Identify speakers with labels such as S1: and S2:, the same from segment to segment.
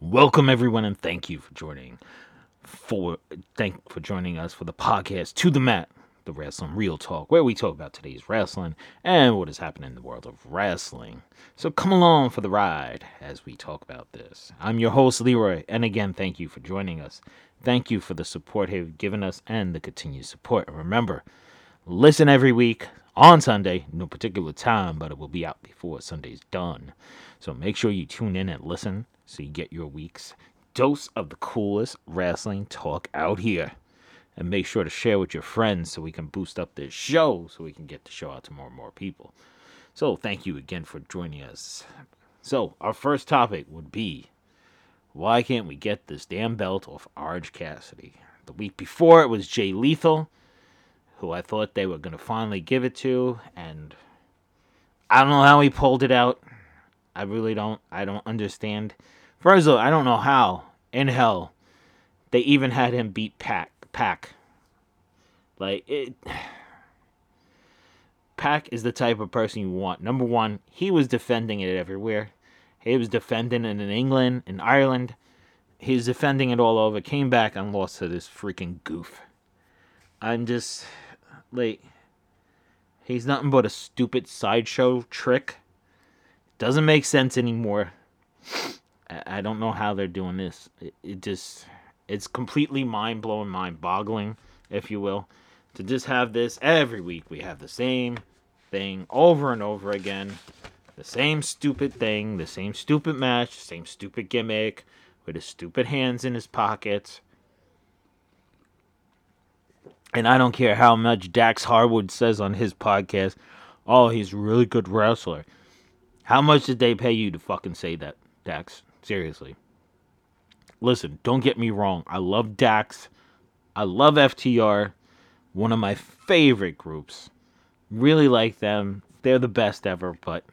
S1: Welcome everyone and thank you for joining for thank for joining us for the podcast To the Mat, the Wrestling Real Talk, where we talk about today's wrestling and what is happening in the world of wrestling. So come along for the ride as we talk about this. I'm your host Leroy, and again thank you for joining us. Thank you for the support you've given us and the continued support. And remember, listen every week on Sunday, no particular time, but it will be out before Sunday's done. So make sure you tune in and listen so you get your week's dose of the coolest wrestling talk out here. And make sure to share with your friends so we can boost up this show so we can get the show out to more and more people. So thank you again for joining us. So our first topic would be why can't we get this damn belt off Orange Cassidy? The week before it was Jay Lethal, who I thought they were gonna finally give it to, and I don't know how he pulled it out. I really don't. I don't understand. First of all, I don't know how in hell they even had him beat PAC. PAC. Like it. PAC is the type of person you want. Number one, he was defending it everywhere. He was defending it in England, in Ireland. He's defending it all over. Came back and lost to this freaking goof. I'm just like, he's nothing but a stupid sideshow trick. Doesn't make sense anymore. I don't know how they're doing this. It, it just, it's completely mind blowing, mind boggling, if you will, to just have this every week. We have the same thing over and over again. The same stupid thing, the same stupid match, same stupid gimmick, with his stupid hands in his pockets. And I don't care how much Dax Harwood says on his podcast, oh, he's a really good wrestler. How much did they pay you to fucking say that, Dax? Seriously. Listen, don't get me wrong. I love Dax. I love FTR. One of my favorite groups. Really like them. They're the best ever, but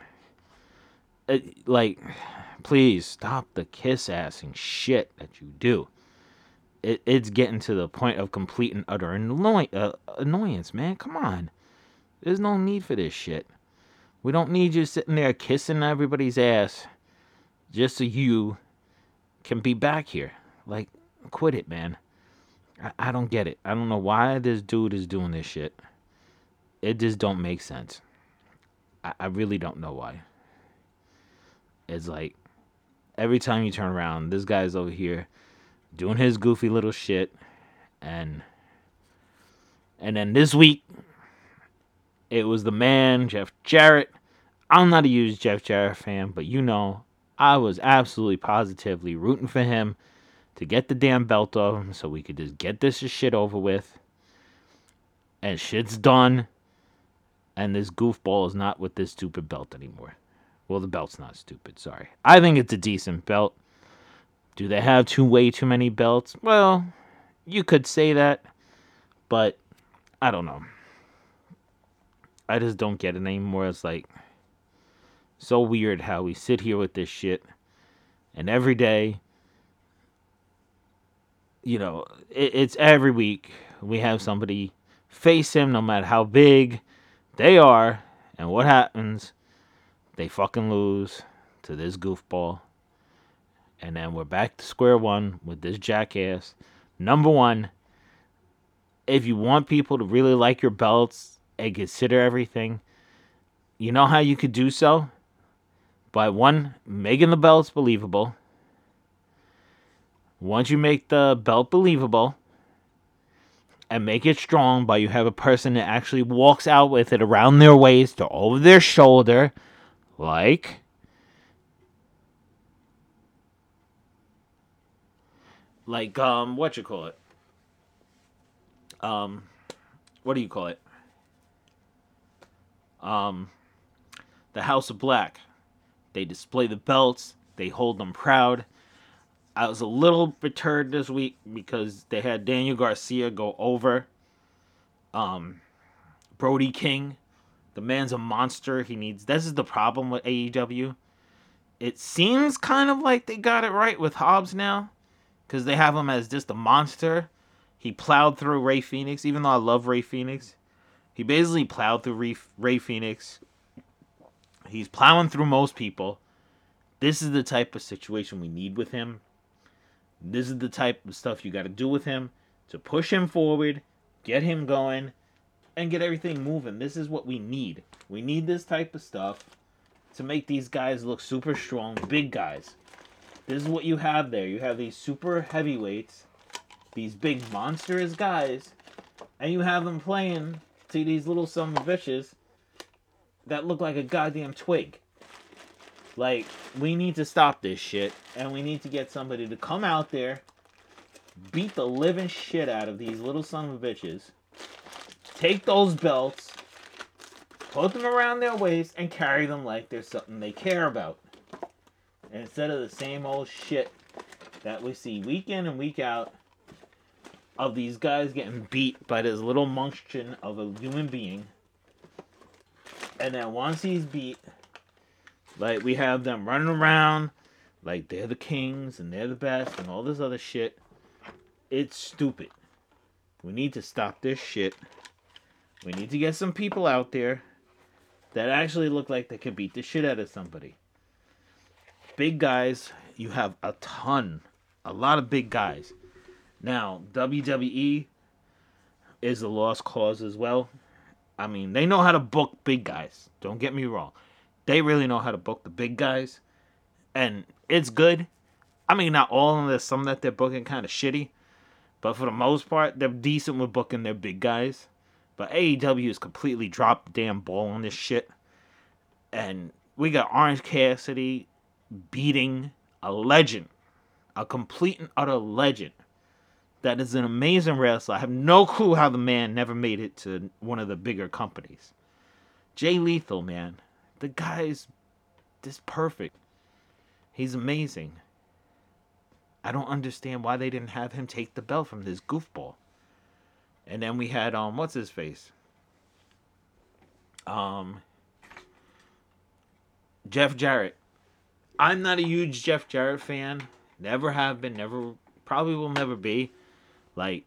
S1: it, like please stop the kiss assing shit that you do. It, it's getting to the point of complete and utter annoy- uh, annoyance, man. Come on. There's no need for this shit. We don't need you sitting there kissing everybody's ass just so you can be back here. Like, quit it, man. I, I don't get it. I don't know why this dude is doing this shit. It just don't make sense. I, I really don't know why. It's like every time you turn around, this guy's over here doing his goofy little shit, and and then this week it was the man, Jeff Jarrett. I'm not a huge Jeff Jarrett fan, but you know, I was absolutely positively rooting for him to get the damn belt off him so we could just get this shit over with. And shit's done. And this goofball is not with this stupid belt anymore. Well, the belt's not stupid, sorry. I think it's a decent belt. Do they have too way too many belts? Well, you could say that, but I don't know. I just don't get it anymore. It's like so weird how we sit here with this shit and every day you know, it, it's every week we have somebody face him no matter how big they are and what happens they fucking lose to this goofball and then we're back to square one with this jackass number one if you want people to really like your belts and consider everything, you know how you could do so? By one, making the belts believable. Once you make the belt believable and make it strong by you have a person that actually walks out with it around their waist or over their shoulder, like like um what you call it? Um what do you call it? Um, the House of Black. They display the belts. They hold them proud. I was a little perturbed this week because they had Daniel Garcia go over um, Brody King. The man's a monster. He needs. This is the problem with AEW. It seems kind of like they got it right with Hobbs now, because they have him as just a monster. He plowed through Rey Fenix, even though I love Rey Fenix. He basically plowed through Rey Fenix. He's plowing through most people. This is the type of situation we need with him. This is the type of stuff you got to do with him to push him forward, get him going, and get everything moving. This is what we need. We need this type of stuff to make these guys look super strong, big guys. This is what you have there. You have these super heavyweights, these big monstrous guys, and you have them playing to these little son of bitches that look like a goddamn twig. Like, we need to stop this shit, and we need to get somebody to come out there, beat the living shit out of these little son of bitches, take those belts, put them around their waist, and carry them like there's something they care about. Instead of the same old shit that we see week in and week out of these guys getting beat by this little munchkin of a human being. And then once he's beat, like we have them running around like they're the kings and they're the best and all this other shit. It's stupid. We need to stop this shit. We need to get some people out there that actually look like they could beat the shit out of somebody. Big guys, you have a ton, a lot of big guys. Now, WWE is a lost cause as well. I mean, they know how to book big guys. Don't get me wrong. They really know how to book the big guys. And it's good. I mean, not all of them. Some that they're booking kind of shitty. But for the most part, they're decent with booking their big guys. But AEW has completely dropped the damn ball on this shit. And we got Orange Cassidy beating a legend. A complete and utter legend that is an amazing wrestler. I have no clue how the man never made it to one of the bigger companies. Jay Lethal, man, the guy's just perfect. He's amazing. I don't understand why they didn't have him take the belt from this goofball. And then we had um what's his face? Um Jeff Jarrett. I'm not a huge Jeff Jarrett fan. Never have been, never probably will never be like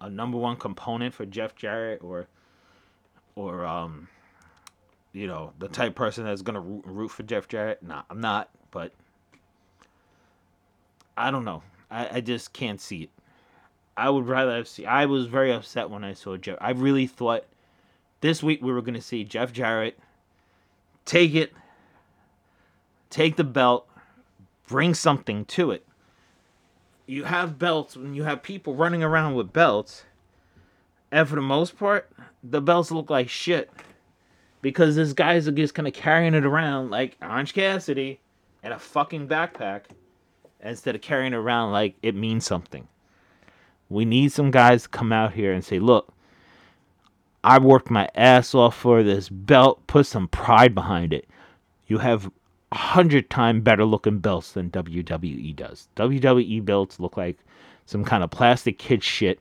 S1: a number one component for Jeff Jarrett or or um you know the type person that's gonna root, root for Jeff Jarrett. Nah, I'm not, but I don't know. I, I just can't see it. I would rather have. I was very upset when I saw Jeff. I really thought this week we were gonna see Jeff Jarrett take it, take the belt, bring something to it you have belts and you have people running around with belts, and for the most part, the belts look like shit because these guys are just kind of carrying it around like Orange Cassidy in a fucking backpack instead of carrying it around like it means something. We need some guys to come out here and say, look, I worked my ass off for this belt, put some pride behind it. You have a hundred times better looking belts than WWE does. WWE belts look like some kind of plastic kid shit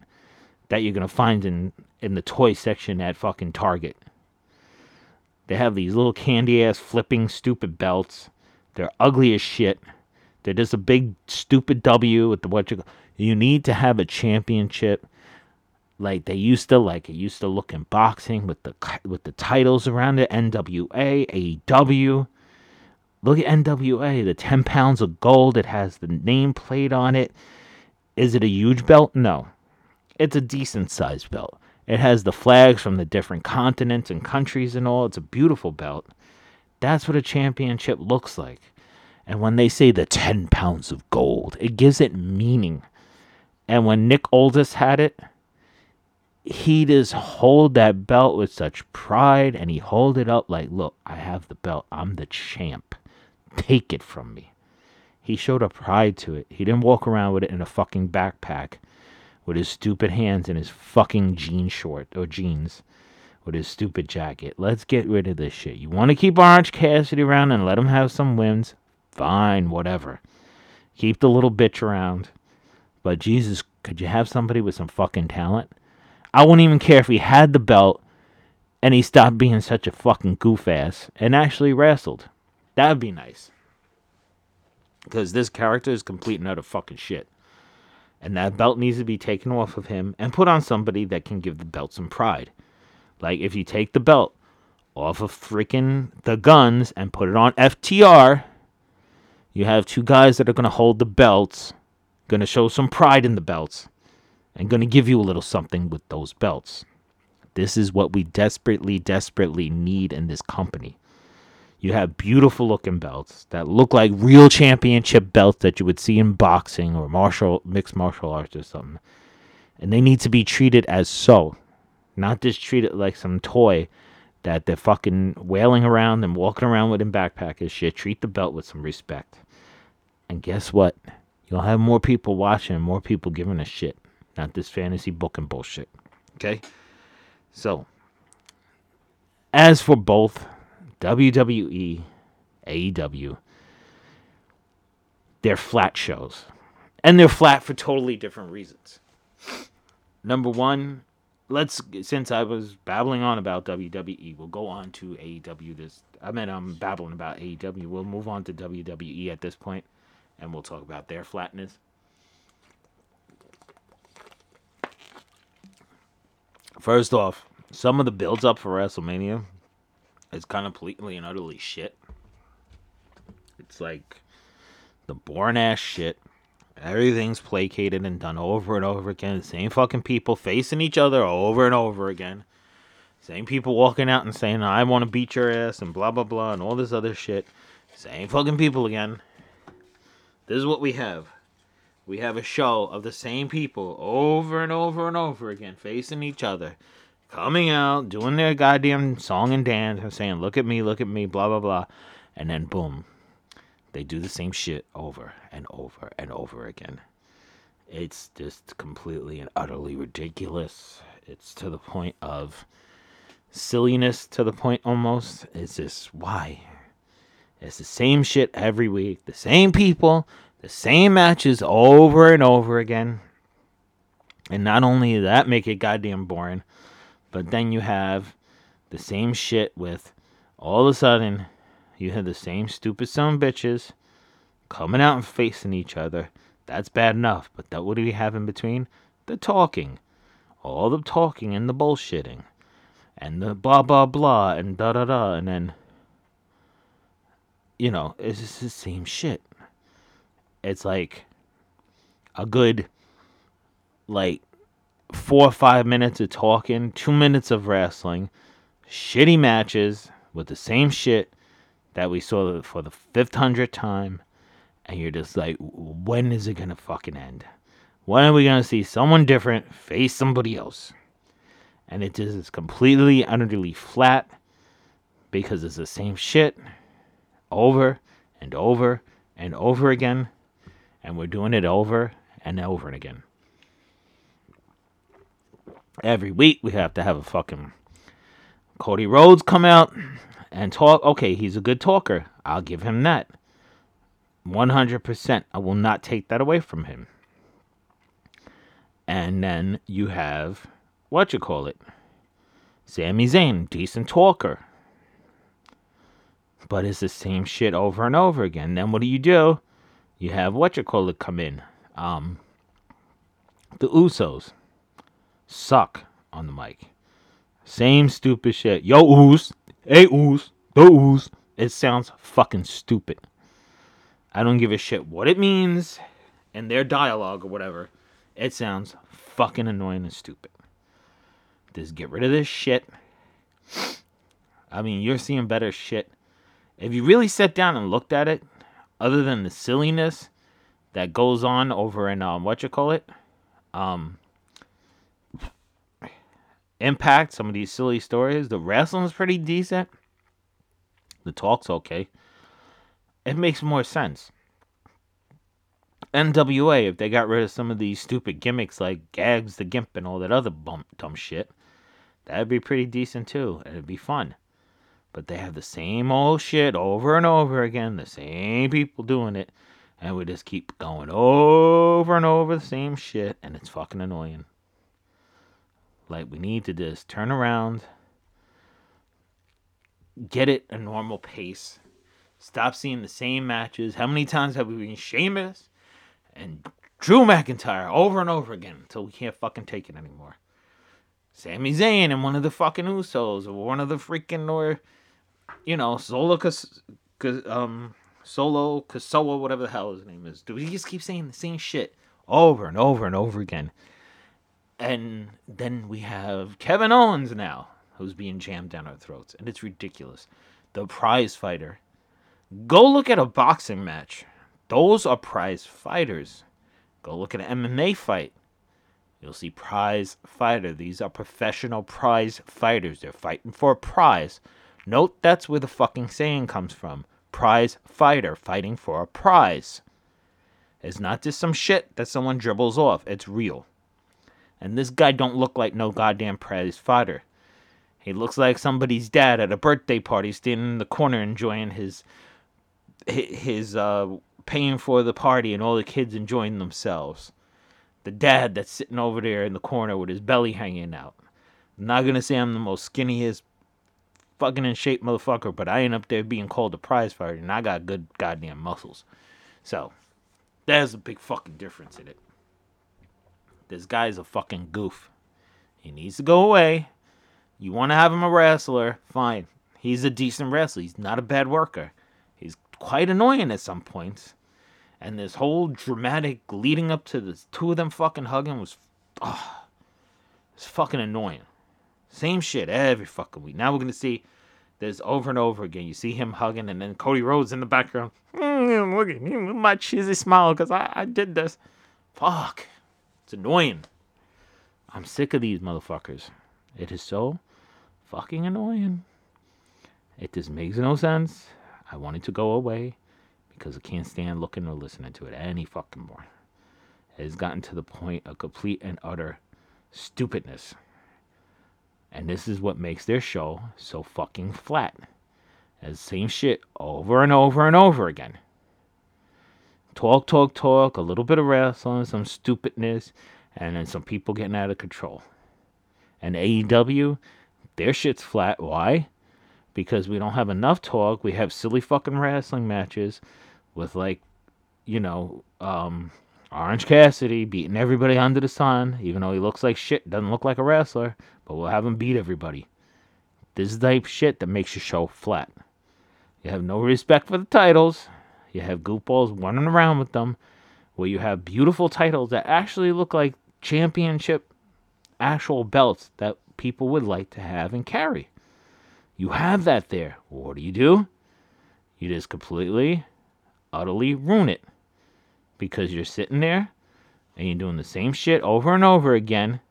S1: that you're gonna find in in the toy section at fucking Target. They have these little candy ass flipping stupid belts. They're ugly as shit. They're just a big stupid W with the what you you need to have a championship like they used to like it used to look in boxing with the with the titles around it NWA, AEW. Look at NWA, the 10 pounds of gold. It has the name plate on it. Is it a huge belt? No. It's a decent sized belt. It has the flags from the different continents and countries and all. It's a beautiful belt. That's what a championship looks like. And when they say the 10 pounds of gold, it gives it meaning. And when Nick Aldis had it, he just hold that belt with such pride and he hold it up like, look, I have the belt. I'm the champ take it from me. He showed a pride to it. He didn't walk around with it in a fucking backpack with his stupid hands in his fucking jean short or jeans with his stupid jacket. Let's get rid of this shit. You want to keep Orange Cassidy around and let him have some wins? Fine, whatever. Keep the little bitch around. But Jesus, could you have somebody with some fucking talent? I wouldn't even care if he had the belt and he stopped being such a fucking goof ass and actually wrestled. That would be nice. Because this character is complete and utter fucking shit. And that belt needs to be taken off of him and put on somebody that can give the belt some pride. Like if you take the belt off of freaking the guns and put it on FTR, you have two guys that are going to hold the belts gonna show some pride in the belts, and gonna give you a little something with those belts. This is what we desperately, desperately need in this company. You have beautiful looking belts that look like real championship belts that you would see in boxing or martial mixed martial arts or something. And they need to be treated as so, not just treated like some toy that they're fucking wailing around and walking around with in backpackers shit. Treat the belt with some respect. And guess what? You'll have more people watching, more people giving a shit. Not this fantasy booking bullshit. Okay? So, as for both WWE, AEW, they're flat shows. And they're flat for totally different reasons. Number one, let's since I was babbling on about WWE, we'll go on to AEW. This I mean I'm babbling about AEW. We'll move on to WWE at this point, and we'll talk about their flatness. First off, some of the builds up for WrestleMania is completely and utterly shit. It's like the boring ass shit. Everything's placated and done over and over again. The same fucking people facing each other over and over again. Same people walking out and saying, I want to beat your ass and blah, blah, blah, and all this other shit. Same fucking people again. This is what we have. We have a show of the same people over and over and over again facing each other coming out, doing their goddamn song and dance, and saying, "Look at me, look at me," blah blah blah, and then boom, they do the same shit over and over and over again. It's just completely and utterly ridiculous. It's to the point of silliness, to the point almost. It's just why. It's the same shit every week, the same people, the same matches over and over again. And not only that, make it goddamn boring but then you have the same shit with all of a sudden you have the same stupid son bitches coming out and facing each other. That's bad enough, but that what do we have in between? The talking. All the talking and the bullshitting. And the blah blah blah and da da da and then you know, it's just the same shit. It's like a good like four or five minutes of talking, two minutes of wrestling, shitty matches with the same shit that we saw for the fifth time, and you're just like, when is it gonna fucking end? When are we gonna see someone different face somebody else? And it just is completely, utterly flat because it's the same shit over and over and over again, and we're doing it over and over and again every week we have to have a fucking Cody Rhodes come out and talk. Okay, he's a good talker. I'll give him that. 100%. I will not take that away from him. And then you have what you call it? Sami Zayn, decent talker. But it's the same shit over and over again. Then what do you do? You have what you call it come in. Um the Usos suck on the mic. Same stupid shit. Yo, ooze. Hey, ooze. The ooze. It sounds fucking stupid. I don't give a shit what it means in their dialogue or whatever. It sounds fucking annoying and stupid. Just get rid of this shit. I mean, you're seeing better shit. If you really sat down and looked at it, other than the silliness that goes on over in um, what you call it, um, Impact, some of these silly stories. The wrestling's pretty decent. The talk's okay. It makes more sense. NWA, if they got rid of some of these stupid gimmicks like Gags the Gimp and all that other bump, dumb shit, that'd be pretty decent too. It'd be fun. But they have the same old shit over and over again, the same people doing it, and we just keep going over and over the same shit, and it's fucking annoying. Like we need to just turn around, get it a normal pace. Stop seeing the same matches. How many times have we been Sheamus and Drew McIntyre over and over again until we can't fucking take it anymore? Sami Zayn and one of the fucking Usos or one of the freaking or you know Solo um Solo Kasoa whatever the hell his name is. Do we just keep saying the same shit over and over and over again. And then we have Kevin Owens now, who's being jammed down our throats, and it's ridiculous. The prize fighter. Go look at a boxing match. Those are prize fighters. Go look at an MMA fight. You'll see prize fighter. These are professional prize fighters. They're fighting for a prize. Note that's where the fucking saying comes from. Prize fighter fighting for a prize. It's not just some shit that someone dribbles off. It's real. And this guy don't look like no goddamn prize fighter. He looks like somebody's dad at a birthday party standing in the corner enjoying his his uh paying for the party and all the kids enjoying themselves. The dad that's sitting over there in the corner with his belly hanging out. I'm not gonna say I'm the most skinniest fucking in shape motherfucker, but I ain't up there being called a prize fighter and I got good goddamn muscles. So there's a big fucking difference in it. This guy's a fucking goof. He needs to go away. You want to have him a wrestler? Fine. He's a decent wrestler. He's not a bad worker. He's quite annoying at some points. And this whole dramatic leading up to the two of them fucking hugging was, oh, it's fucking annoying. Same shit every fucking week. Now we're gonna see this over and over again. You see him hugging, and then Cody Rhodes in the background. Mm, look at me with my cheesy smile because I, I did this. Fuck. It's annoying. I'm sick of these motherfuckers. It is so fucking annoying. It just makes no sense. I want it to go away because I can't stand looking or listening to it any fucking more. It has gotten to the point of complete and utter stupidness. And this is what makes their show so fucking flat. The same shit over and over and over again. Talk, talk, talk, a little bit of wrestling, some stupidness, and then some people getting out of control. And AEW, their shit's flat. Why? Because we don't have enough talk. We have silly fucking wrestling matches with like, you know, um, Orange Cassidy beating everybody under the sun, even though he looks like shit, doesn't look like a wrestler, but we'll have him beat everybody. This is the type shit that makes your show flat. You have no respect for the titles. You have goofballs running around with them, where you have beautiful titles that actually look like championship actual belts that people would like to have and carry. You have that there. What do you do? You just completely, utterly ruin it. Because you're sitting there and you're doing the same shit over and over again,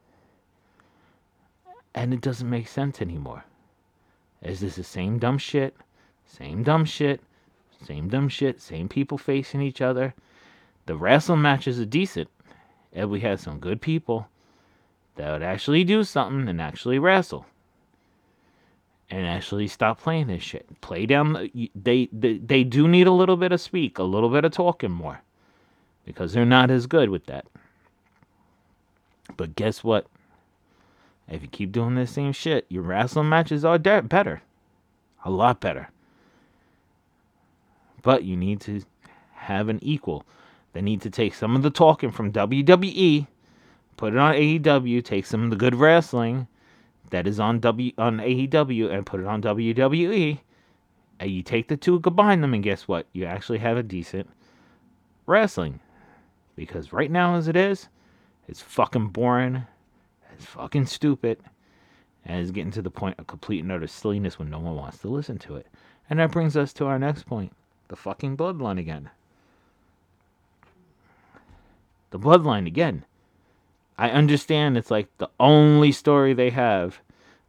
S1: and it doesn't make sense anymore. Is this the same dumb shit? Same dumb shit. Same dumb shit. Same people facing each other. The wrestling matches are decent. And we had some good people that would actually do something and actually wrestle. And actually stop playing this shit. Play down. The, they, they they do need a little bit of speak, a little bit of talking more, because they're not as good with that. But guess what? If you keep doing the same shit, your wrestling matches are better, a lot better. But you need to have an equal. They need to take some of the talking from WWE put it on AEW, take some of the good wrestling that is on W on AEW and put it on WWE. And you take the two, combine them, and guess what? You actually have a decent wrestling. Because right now, as it is, it's fucking boring. It's fucking stupid. And it's getting to the point of complete and utter silliness when no one wants to listen to it. And that brings us to our next point the fucking bloodline again. The bloodline again. I understand it's like the only story they have,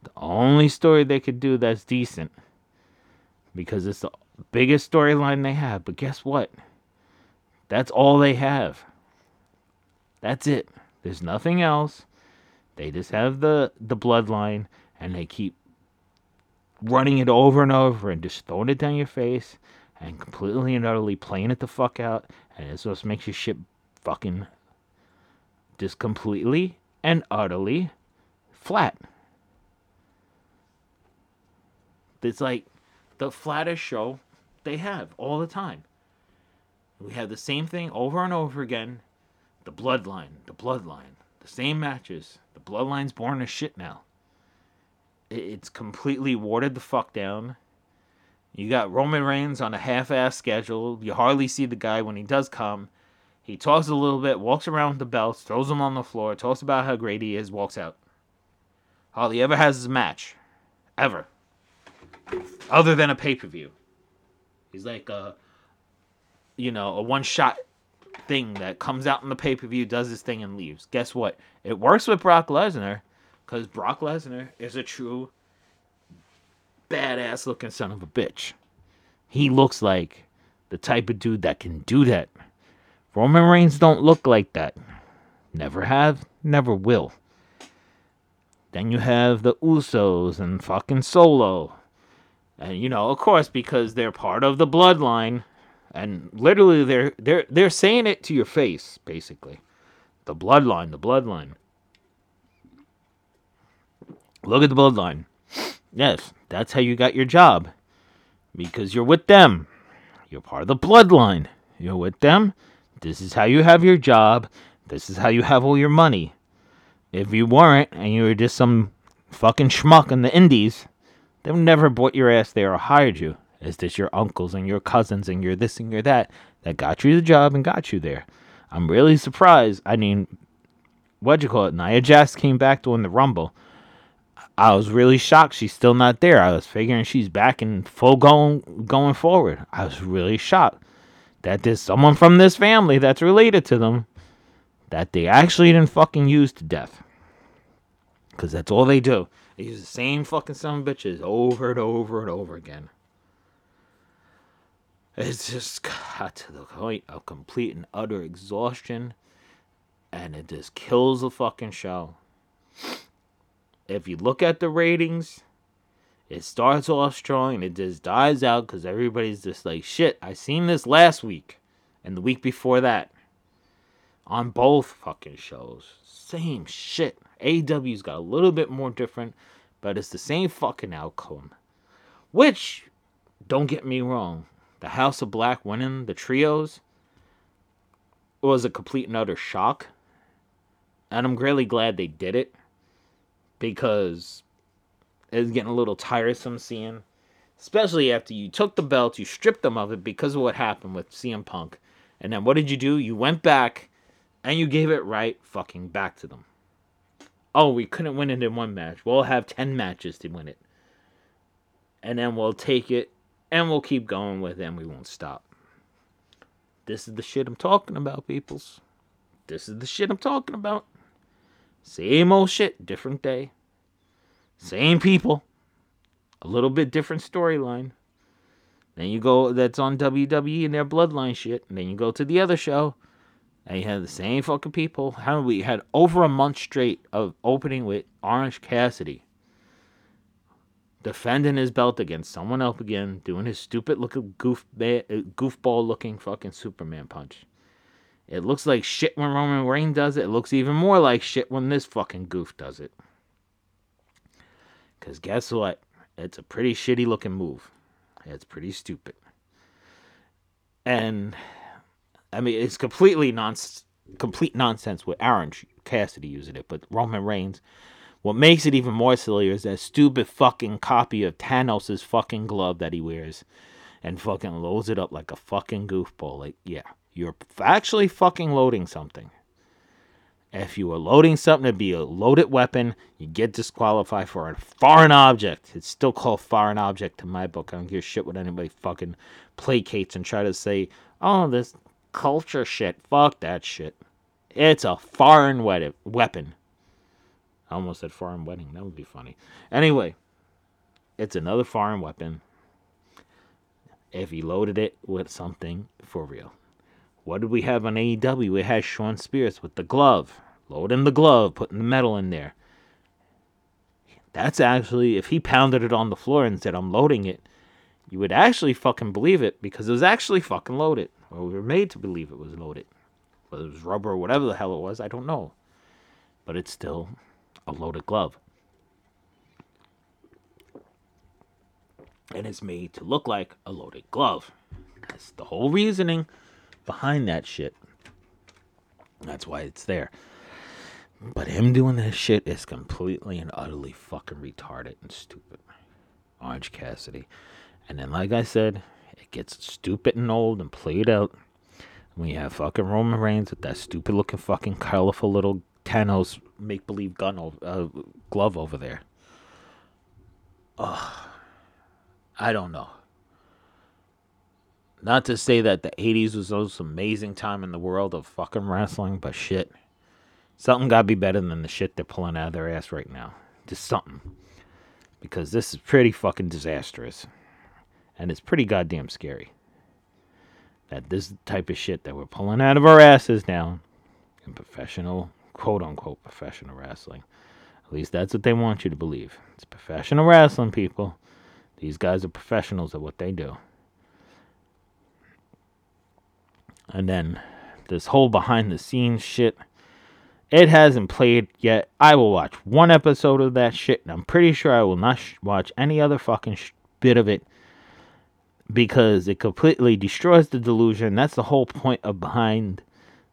S1: the only story they could do that's decent because it's the biggest storyline they have. But guess what? That's all they have. That's it. There's nothing else. They just have the the bloodline and they keep running it over and over and just throwing it down your face and completely and utterly playing it the fuck out and it just makes your shit fucking just completely and utterly flat. It's like the flattest show they have all the time. We have the same thing over and over again. The bloodline, the bloodline, the same matches. The bloodline's born as shit now. It's completely watered the fuck down. You got Roman Reigns on a half ass schedule. You hardly see the guy when he does come He talks a little bit, walks around with the belts, throws them on the floor, talks about how great he is, walks out. Hardly ever has his match. Ever. Other than a pay per view. He's like a, you know, a one shot thing that comes out in the pay per view, does his thing, and leaves. Guess what? It works with Brock Lesnar because Brock Lesnar is a true badass looking son of a bitch. He looks like the type of dude that can do that. Roman Reigns don't look like that. Never have, never will. Then you have the Usos and fucking Solo. And you know, of course, because they're part of the bloodline, and literally they're they're they're saying it to your face, basically. The bloodline, the bloodline. Look at the bloodline. Yes, that's how you got your job. Because you're with them. You're part of the bloodline. You're with them. This is how you have your job. This is how you have all your money. If you weren't, and you were just some fucking schmuck in the indies, they never brought your ass there or hired you. Is this your uncles and your cousins and your this and your that that got you the job and got you there? I'm really surprised. I mean, what'd you call it? Nia Jax came back to win the Rumble. I was really shocked she's still not there. I was figuring she's back and full going going forward. I was really shocked that there's someone from this family that's related to them that they actually didn't fucking use to death. Cause that's all they do. They use the same fucking son of bitches over and over and over again. It's just got to the point of complete and utter exhaustion. And it just kills the fucking show. If you look at the ratings, it starts off strong and it just dies out because everybody's just like, shit, I seen this last week and the week before that on both fucking shows. Same shit. AW's got a little bit more different, but it's the same fucking outcome. Which, don't get me wrong, the House of Black winning the trios was a complete and utter shock. And I'm really glad they did it because it's getting a little tiresome seeing. Especially after you took the belt, you stripped them of it because of what happened with CM Punk. And then what did you do? You went back and you gave it right fucking back to them. Oh, we couldn't win it in one match. We'll have 10 matches to win it. And then we'll take it and we'll keep going with it and we won't stop. This is the shit I'm talking about, peoples. This is the shit I'm talking about. Same old shit, different day. Same people. A little bit different storyline. Then you go, that's on WWE and their bloodline shit. And then you go to the other show and you have the same fucking people. How we had over a month straight of opening with Orange Cassidy defending his belt against someone else again, doing his stupid looking goof uh, goofball looking fucking Superman punch. It looks like shit when Roman Reigns does it. It looks even more like shit when this fucking goof does it. Cause guess what? It's a pretty shitty looking move. It's pretty stupid. And I mean, it's completely non complete nonsense with Orange Cassidy using it, but Roman Reigns. What makes it even more silly is that stupid fucking copy of Thanos' fucking glove that he wears and fucking loads it up like a fucking goofball. Like, yeah, you're actually fucking loading something. If you are loading something to be a loaded weapon, you get disqualified for a foreign object. It's still called foreign object in my book. I don't give a shit what anybody fucking placates and try to say, oh, this culture shit. Fuck that shit. It's a foreign weapon. I almost said foreign wedding. That would be funny. Anyway, it's another foreign weapon. If he loaded it with something for real. What did we have on AEW? We had Shawn Spears with the glove. Loading the glove, putting the metal in there. That's actually, if he pounded it on the floor and said, I'm loading it, you would actually fucking believe it because it was actually fucking loaded. Or we were made to believe it was loaded. Whether it was rubber or whatever the hell it was, I don't know. But it's still a loaded glove. And it's made to look like a loaded glove. That's the whole reasoning behind that shit. That's why it's there. But him doing this shit is completely and utterly fucking retarded and stupid. Orange Cassidy. And then, like I said, it gets stupid and old and played out We have fucking Roman Reigns with that stupid looking fucking colorful little Thanos make believe gun uh, glove over there. Ugh. I don't know. Not to say that the 80s was the most amazing time in the world of fucking wrestling, but shit. Something gotta be better than the shit they're pulling out of their ass right now. Just something. Because this is pretty fucking disastrous. And it's pretty goddamn scary. That this type of shit that we're pulling out of our asses now in professional, quote unquote, professional wrestling. At least that's what they want you to believe. It's professional wrestling, people. These guys are professionals at what they do. And then this whole behind the scenes shit. It hasn't played yet. I will watch one episode of that shit, and I'm pretty sure I will not sh- watch any other fucking sh- bit of it because it completely destroys the delusion. That's the whole point of behind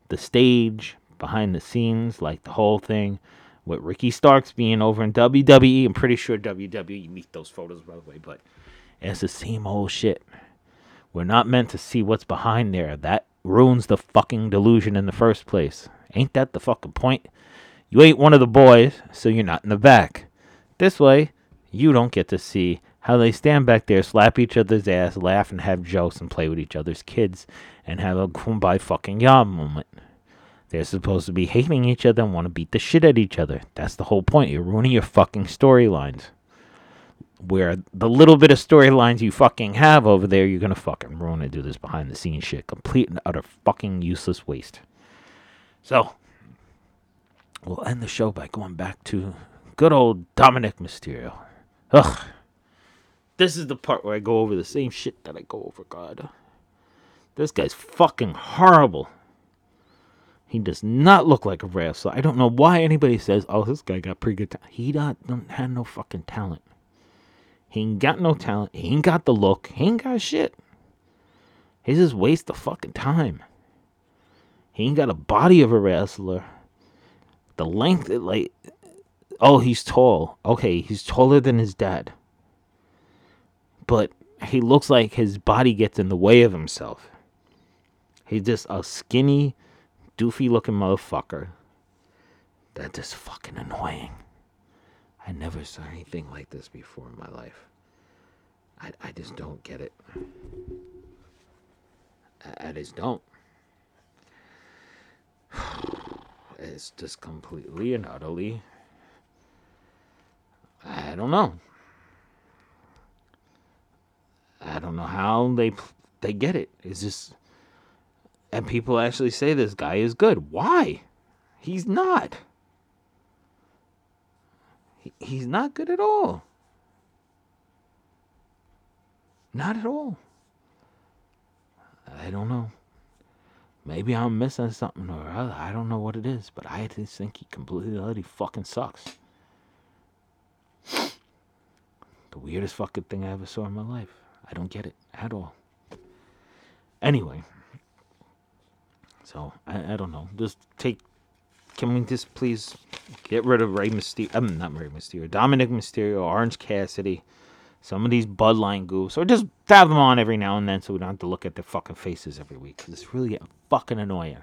S1: the stage, behind the scenes, like the whole thing with Ricky Starks being over in WWE. I'm pretty sure WWE leaked those photos, by the way, but it's the same old shit. We're not meant to see what's behind there. That ruins the fucking delusion in the first place. Ain't that the fucking point? You ain't one of the boys, so you're not in the back. This way, you don't get to see how they stand back there, slap each other's ass, laugh and have jokes and play with each other's kids and have a kumbaya fucking yaw moment. They're supposed to be hating each other and want to beat the shit at each other. That's the whole point. You're ruining your fucking storylines. Where the little bit of storylines you fucking have over there, you're gonna fucking ruin and do this behind the scenes shit. Complete and utter fucking useless waste. So, we'll end the show by going back to good old Dominic Mysterio. Ugh. This is the part where I go over the same shit that I go over God. This guy's fucking horrible. He does not look like a wrestler. I don't know why anybody says, "Oh, this guy got pretty good." He not don't have no fucking talent. He ain't got no talent. He ain't got the look. He ain't got shit. He's just waste of fucking time. He ain't got a body of a wrestler. The length, like, oh, he's tall. Okay, he's taller than his dad. But he looks like his body gets in the way of himself. He's just a skinny, doofy looking motherfucker. That's just fucking annoying. I never saw anything like this before in my life. I, I just don't get it. I, I just don't. It's just completely and utterly. I don't know. I don't know how they they get it. It's just, and people actually say this guy is good. Why? He's not. He, he's not good at all. Not at all. I don't know. Maybe I'm missing something or other. I don't know what it is, but I just think he completely fucking sucks. The weirdest fucking thing I ever saw in my life. I don't get it at all. Anyway, so I, I don't know. Just take. Can we just please get rid of Rey Mysterio? I'm um, not Rey Mysterio. Dominic Mysterio, Orange Cassidy, some of these Bloodline goofs, or just have them on every now and then so we don't have to look at their fucking faces every week. Because it's really fucking annoying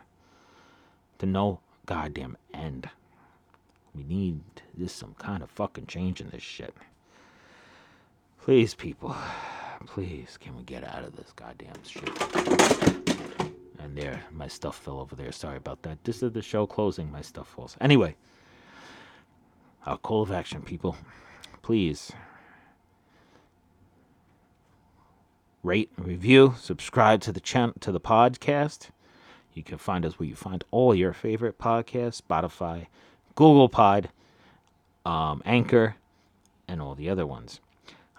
S1: to no goddamn end. We need just some kind of fucking change in this shit. Please, people. Please, can we get out of this goddamn shit? And there, my stuff fell over there. Sorry about that. This is the show closing. My stuff falls. Anyway, our call of action, people. Please rate, review, subscribe to the channel to the podcast. You can find us where you find all your favorite podcasts: Spotify, Google Pod, um, Anchor, and all the other ones.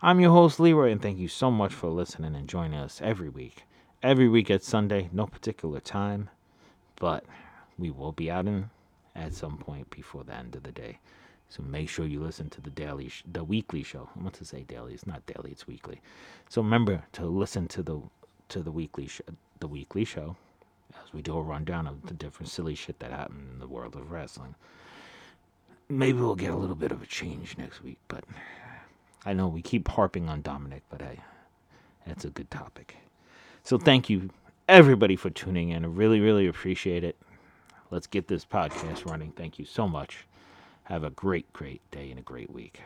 S1: I'm your host Leroy, and thank you so much for listening and joining us every week. Every week at Sunday, no particular time, but we will be out in at some point before the end of the day. So make sure you listen to the daily, sh- the weekly show. I want to say daily. It's not daily. It's weekly. So remember to listen to the to the weekly sh- the weekly show as we do a rundown of the different silly shit that happened in the world of wrestling. Maybe we'll get a little bit of a change next week, but I know we keep harping on Dominic, but hey, that's a good topic. So thank you everybody for tuning in. I really, really appreciate it. Let's get this podcast running. Thank you so much. Have a great, great day and a great week.